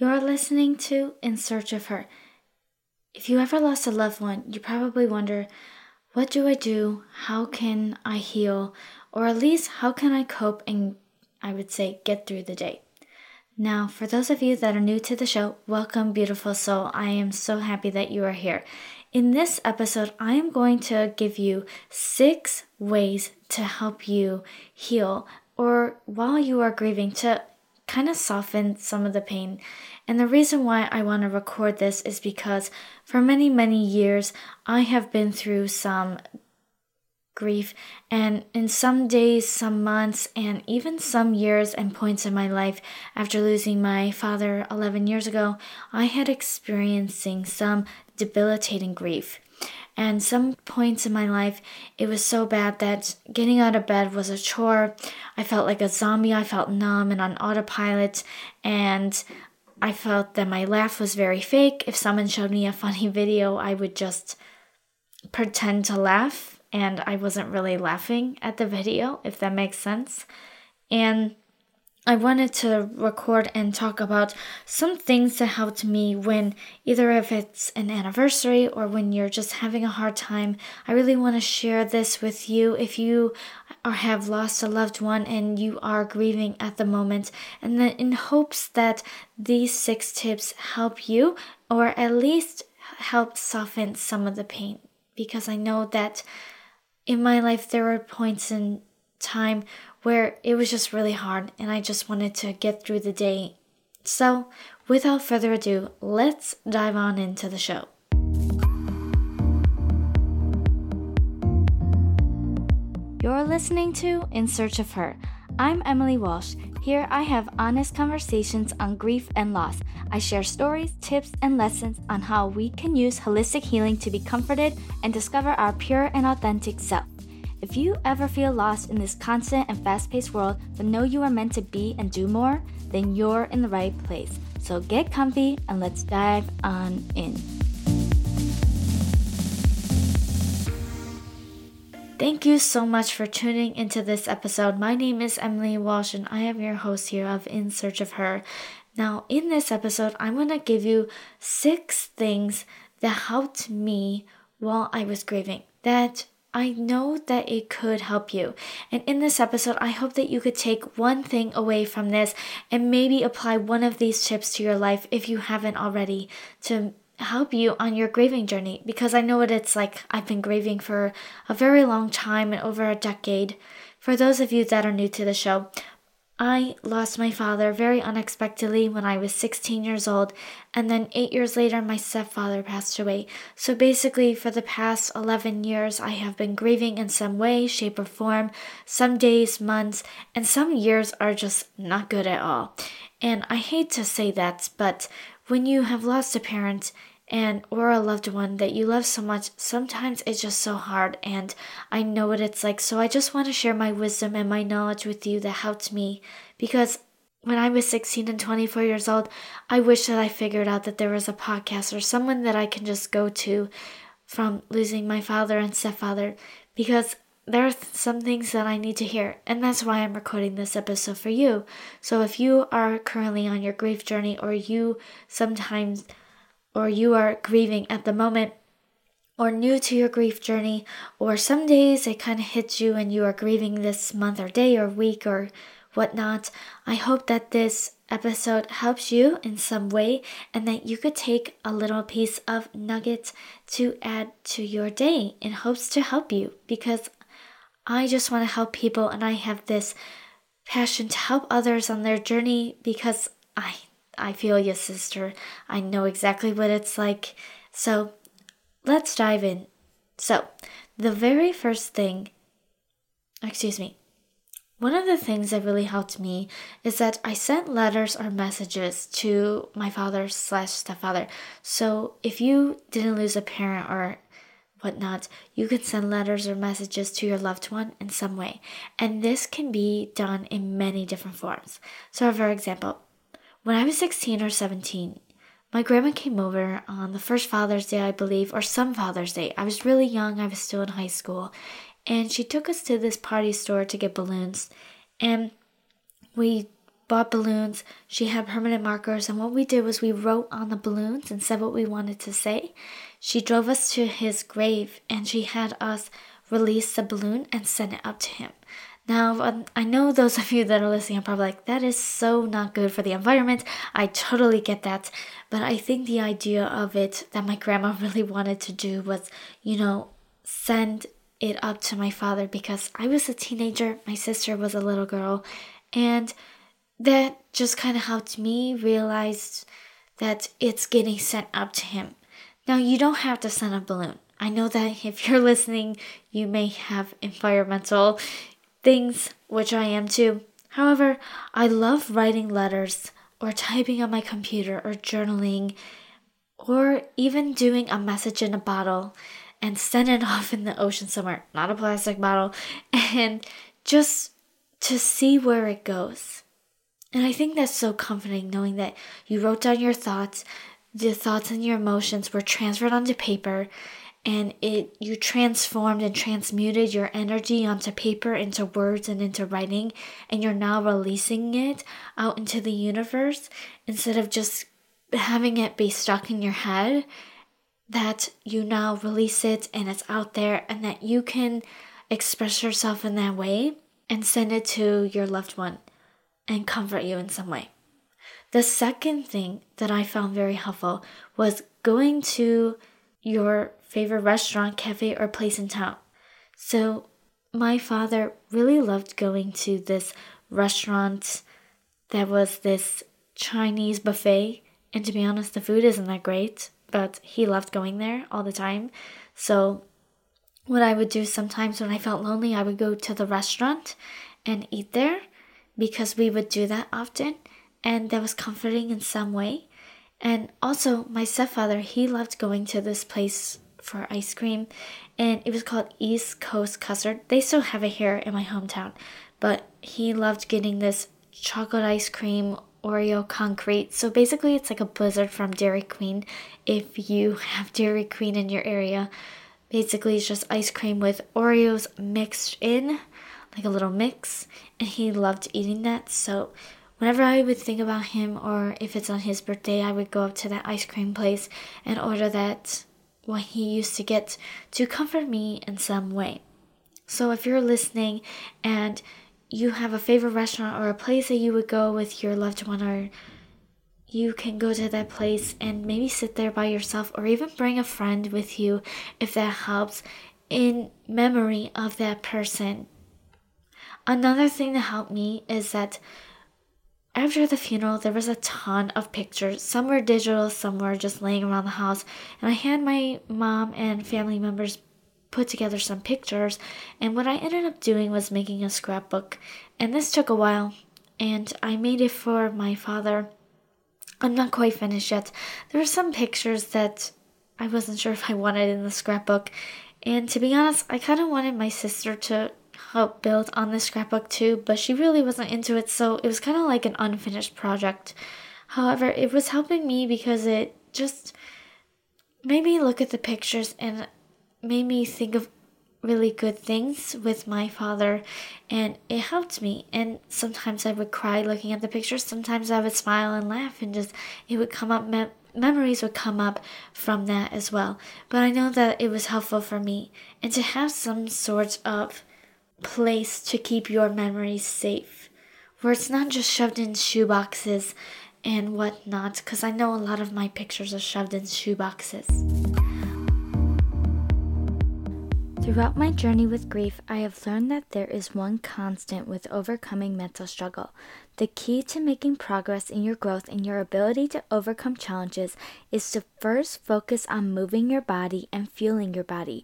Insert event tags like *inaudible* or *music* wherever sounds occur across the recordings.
You're listening to In Search of Her. If you ever lost a loved one, you probably wonder, what do I do? How can I heal? Or at least, how can I cope and, I would say, get through the day? Now, for those of you that are new to the show, welcome, beautiful soul. I am so happy that you are here. In this episode, I am going to give you six ways to help you heal or while you are grieving to kind of soften some of the pain. And the reason why I want to record this is because for many, many years, I have been through some grief, and in some days, some months, and even some years and points in my life after losing my father 11 years ago, I had experiencing some debilitating grief. And some points in my life, it was so bad that getting out of bed was a chore. I felt like a zombie. I felt numb and on autopilot. And I felt that my laugh was very fake. If someone showed me a funny *laughs* video, I would just pretend to laugh. And I wasn't really laughing at the video, if that makes sense. And I wanted to record and talk about some things that helped me when either if it's an anniversary or when you're just having a hard time. I really want to share this with you if you or have lost a loved one and you are grieving at the moment and then in hopes that these six tips help you or at least help soften some of the pain because I know that in my life there were points in time where it was just really hard and I just wanted to get through the day. So, without further ado, let's dive on into the show. You're listening to In Search of Her. I'm Emily Walsh. Here I have honest conversations on grief and loss. I share stories, tips, and lessons on how we can use holistic healing to be comforted and discover our pure and authentic self. If you ever feel lost in this constant and fast paced world but know you are meant to be and do more, then you're in the right place. So get comfy and let's dive on in. Thank you so much for tuning into this episode. My name is Emily Walsh and I am your host here of In Search of Her. Now, in this episode, I'm going to give you six things that helped me while I was grieving that I know that it could help you. And in this episode, I hope that you could take one thing away from this and maybe apply one of these tips to your life if you haven't already to help you on your grieving journey because I know what it's like. I've been grieving for a very long time and over a decade. For those of you that are new to the show, I lost my father very unexpectedly when I was 16 years old, and then eight years later, my stepfather passed away. So basically, for the past 11 years, I have been grieving in some way, shape, or form. Some days, months, and some years are just not good at all. And I hate to say that, but when you have lost a parent, and or a loved one that you love so much sometimes it's just so hard and i know what it's like so i just want to share my wisdom and my knowledge with you that helped me because when i was 16 and 24 years old i wish that i figured out that there was a podcast or someone that i can just go to from losing my father and stepfather because there are some things that I need to hear, and that's why I'm recording this episode for you. So, if you are currently on your grief journey, or you sometimes or you are grieving at the moment, or new to your grief journey, or some days it kind of hits you and you are grieving this month or day or week or whatnot, I hope that this episode helps you in some way and that you could take a little piece of nugget to add to your day in hopes to help you. Because I just want to help people and I have this passion to help others on their journey because I I feel you, sister. I know exactly what it's like. So let's dive in. So, the very first thing, excuse me, one of the things that really helped me is that I sent letters or messages to my father slash stepfather. So if you didn't lose a parent or whatnot, you can send letters or messages to your loved one in some way. And this can be done in many different forms. So, for example, when I was 16 or 17, my grandma came over on the first Father's Day, I believe, or some Father's Day. I was really young, I was still in high school, and she took us to this party store to get balloons. And we bought balloons. She had permanent markers, and what we did was we wrote on the balloons and said what we wanted to say. She drove us to his grave, and she had us release the balloon and send it up to him. Now, um, I know those of you that are listening are probably like, that is so not good for the environment. I totally get that. But I think the idea of it that my grandma *laughs* really wanted to do was, you know, send it up to my father because I was a teenager, my sister was a little girl, and that just kind of helped me realize that it's getting sent up to him. Now, you don't have to send a balloon. I know that if you're *laughs* listening, you may have environmental things, which I am too. However, I love writing letters or typing on my computer or journaling or even doing a message in a bottle and send *laughs* it off in the ocean somewhere, not a plastic bottle, and just to see where it goes. And I think that's so comforting knowing that you wrote down your thoughts, the thoughts and your emotions were transferred onto paper, and it you transformed and transmuted your energy onto paper into words and into writing and you're now releasing it out into the universe instead of just having it be stuck in your head that you now release it and it's out there and that you can express yourself in that way and send it to your loved one and comfort you in some way. The second thing that I found very helpful was going to your favorite restaurant, cafe, or place in town. So, my father really loved going to this restaurant that was this Chinese buffet. And to be honest, the food isn't that great but he loved going there all the time. So, what I would do sometimes when I felt lonely, I would go to the restaurant and eat there because we would do that often, and that was comforting in some way. And also, my stepfather, he loved going to this place for ice cream, and it was called East Coast Custard. They still have it here in my hometown, but he loved getting this chocolate ice cream Oreo concrete. So basically, it's like a blizzard from Dairy Queen if you *laughs* have Dairy Queen in your area. Basically, it's just ice cream with Oreos mixed in, like a little mix. And he loved eating that. So whenever I would think about him, or if it's on his birthday, I would go up to that ice cream place and order that what he used to get to comfort me in some way. So if you're listening and you have a favorite restaurant or a place that you would go with your loved one or you can go to that place and maybe sit there by yourself or even bring a friend with you if that helps in memory of that person. Another thing that helped me is that after the funeral, there was a ton of pictures. Some were digital, some were just laying around the house. And I had my mom and family members put together some pictures, and what I ended up doing was making a scrapbook. And this took a while, and I made it for my father. I'm not quite finished yet. There were some pictures that I wasn't sure if I wanted in the scrapbook, and to be honest, I kind of wanted my sister to help build on the scrapbook too, but she really wasn't into it, so it was kind of like an unfinished project. However, it was helping me because it just made me look at the pictures and made me think of really good things with my father and it helped me. And sometimes i would cry looking at the pictures sometimes i would smile and laugh and just it would come up me- memories would come up from that as well. But i know that it was helpful for me. And to have some sort of place to keep your memories safe where it's not just shoved in shoeboxes and whatnot because i know a lot of my pictures are shoved in shoeboxes Throughout my journey with grief, I have learned that there is one constant with overcoming mental struggle. The key to making progress in your growth and your ability to overcome challenges is to first focus on moving your body and feeling your body.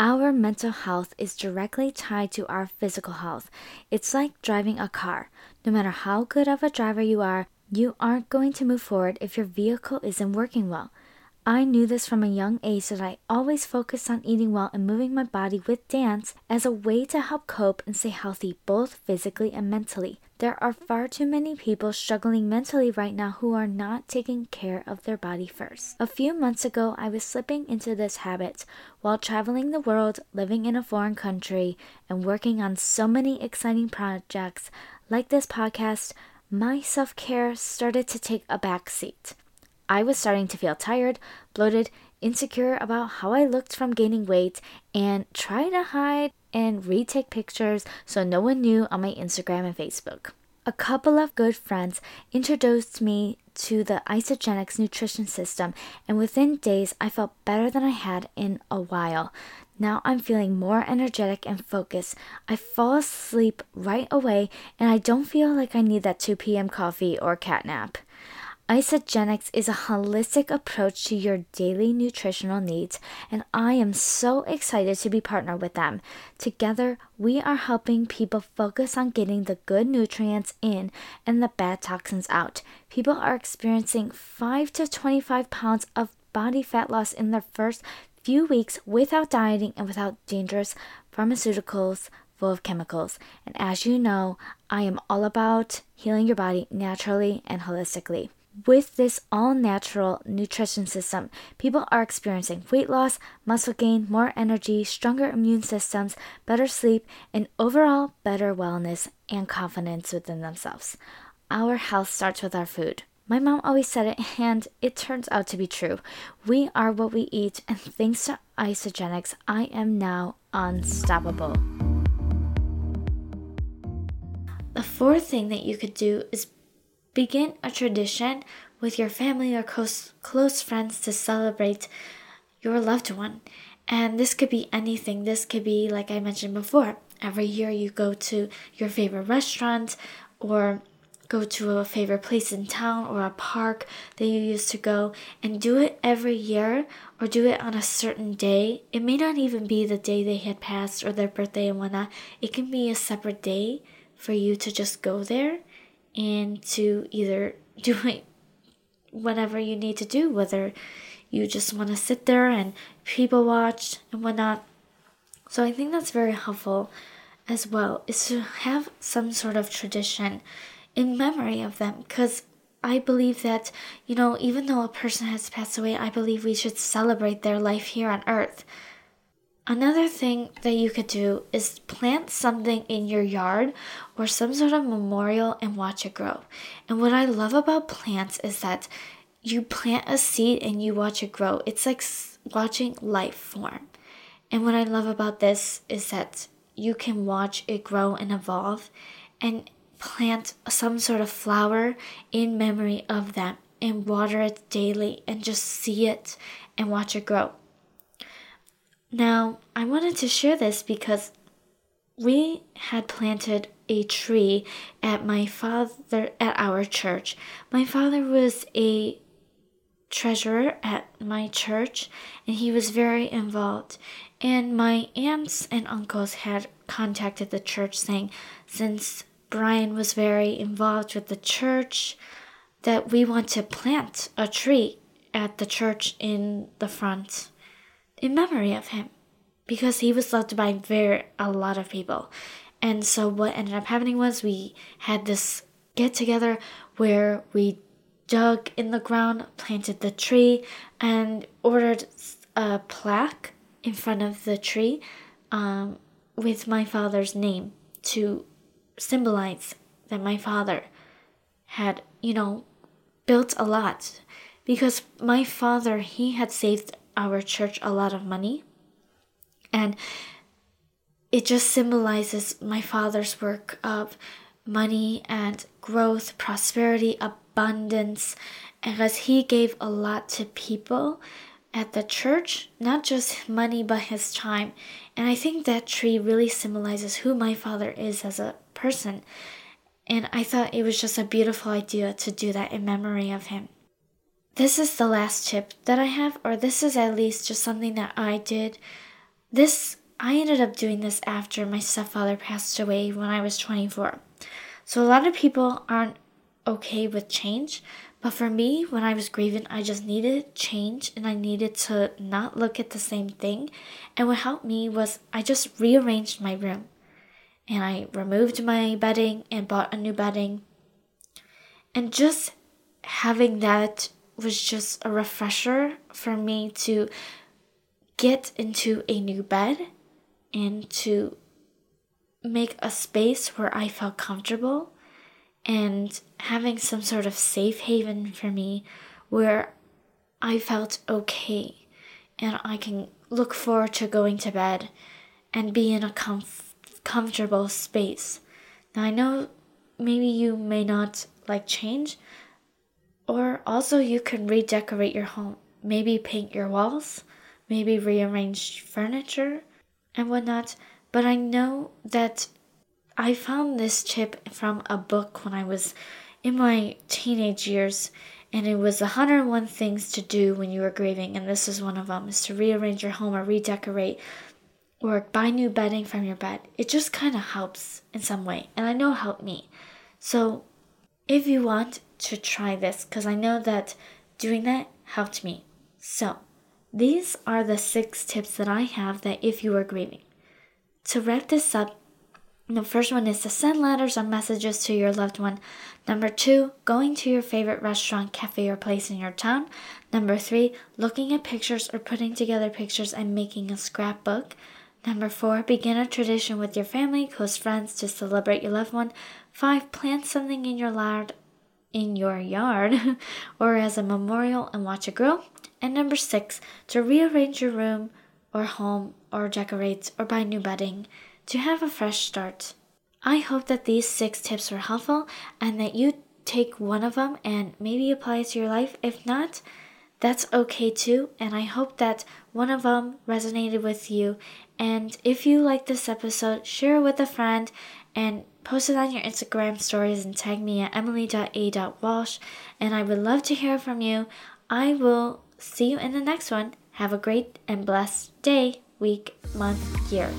Our mental health is directly tied to our physical health. It's like driving a car. No matter how good of a driver you are, you aren't going to move forward if your vehicle isn't working well. I knew this from a young age that I always focused on eating well and moving my body with dance as a way to help cope and stay healthy both physically and mentally. There are far too many people struggling mentally right now who are not taking care of their body first. A few months ago, I was slipping into this habit while traveling the world, living in a foreign country, and working on so many exciting projects like this podcast, my self care started to take a back seat. I was starting to feel tired, bloated, insecure about how I looked from gaining weight, and try to hide and retake pictures so no one knew on my Instagram and Facebook. A couple of good friends introduced me to the Isagenix nutrition system, and within days, I felt better than I had in a while. Now I'm feeling more energetic and focused. I fall asleep right away, and I don't feel like I need that 2 p.m. coffee or cat nap. Isagenix is a holistic approach to your daily nutritional needs, and I am so excited to be partnered with them. Together, we are helping people focus on getting the good nutrients in and the bad toxins out. People are experiencing 5 to 25 pounds of body fat loss in their first few weeks without dieting and without dangerous pharmaceuticals full of chemicals. And as you know, I am all about healing your body naturally and holistically. With this all natural nutrition system, people are experiencing weight loss, muscle gain, more energy, stronger immune systems, better sleep, and overall better wellness and confidence within themselves. Our health starts with our food. My mom always said it, and it turns out to be true. We are what we eat, and thanks to Isagenix, I am now unstoppable. The fourth thing that you could do is Begin a tradition with your family or close, close friends to celebrate your loved one. And this could be anything. This could be, like I mentioned before, every year you go to your favorite restaurant or go to a favorite place in town or a park that you used to go and do it every year or do it on a certain day. It may not even be the day they had passed or their birthday and whatnot. It can be a separate day for you to just go there and to either *laughs* do whatever you need to do, whether you just want to sit there and people watch and whatnot. So I think that's very helpful as well, is to have some sort of tradition in memory of them because I believe that, you know, even though a person has passed away, I believe we should celebrate their life here on earth. Another thing that you could do is plant something in your yard or some sort of memorial and watch it grow. And what I love about plants is that you plant a seed and you watch it grow. It's like watching life form. And what I love about this is that you can watch it grow and evolve and plant some sort of flower in memory of them and water it daily and just see it and watch it grow. Now, I wanted to share this because we had planted a tree at my father at our church. My father was a treasurer at my church and he was very involved. And my aunts and uncles had contacted the church saying since Brian was very involved with the church that we want to plant a tree at the church in the front in memory of him because he was loved by very a lot of people. And so what ended up happening was we had this get together where we dug in the ground, planted the tree, and ordered a plaque in front of the tree um, with my father's name to symbolize that my father had, you know, built a lot because my father he had saved our church a lot of money and it just symbolizes my father's work of money and growth, prosperity, abundance, because he gave a lot to people at the church, not just money, but his time. And I think that tree really symbolizes who my father is as a person. And I thought it was just a beautiful idea to do that in memory of him. This is the last tip that I have, or this is at least just something that I did. This, I ended up doing this after my stepfather passed away when I was 24. So a lot of people aren't okay with change, but for me, when I was grieving, I just needed change and I needed to not look at the same thing. And what helped me was I just rearranged my room and I removed my bedding and bought a new bedding. And just having that was just a refresher for me to get into a new bed and to make a space where I felt comfortable and having some sort of safe haven for me where I felt okay and I can look forward to going to bed and be in a comf- comfortable space. Now, I know maybe you may not like change, or also you can redecorate your home. Maybe paint your walls, maybe rearrange furniture and whatnot. But I know that I found this tip from a book when I was in my teenage years, and it was 101 things to do when you were grieving, and this is one of them: is to rearrange your home or redecorate, or buy new bedding from your bed. It just kind of helps in some way, and I know it helped me. So, if you want to try this, because I know that doing that helped me. So, these are the six tips that I have that if you are grieving. To wrap this up, the first one is to send letters or messages to your loved one. Number two, going to your favorite restaurant, cafe, or place in your town. Number three, looking at pictures or putting together pictures and making a scrapbook. Number four, begin a tradition with your family, close friends to celebrate your loved one. Five, plant something in your yard, in your yard, *laughs* or as a memorial and watch it grow. And number six, to rearrange your room or home or decorate or buy new bedding to have a fresh start. I hope that these six tips were helpful and that you take one of them and maybe apply it to your life. If not, that's okay too. And I hope that one of them resonated with you. And if you like this episode, share it with a friend and post it on your Instagram stories and tag me at emily.a.walsh. And I would love to hear from you. I will see you in the next one. Have a great and blessed day, week, month, year.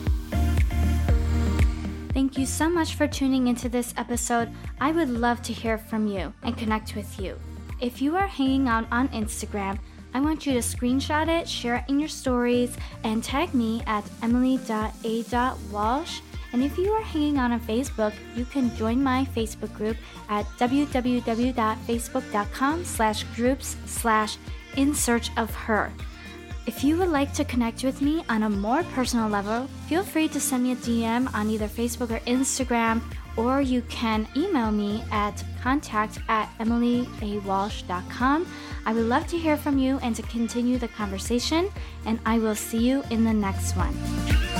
Thank you so much for tuning into this episode. I would love to hear from you and connect with you. If you are hanging out on Instagram, I want you to screenshot it, share it in your stories, and tag me at emily.a.walsh. And if you are hanging out on Facebook, you can join my Facebook group at www.facebook.com slash groups slash in search of her. If you would like to connect with me on a more personal level, feel free to send me a DM on either Facebook or Instagram, or you can email me at contact at emilyawalsh.com. I would love to hear from you and to continue the conversation, and I will see you in the next one.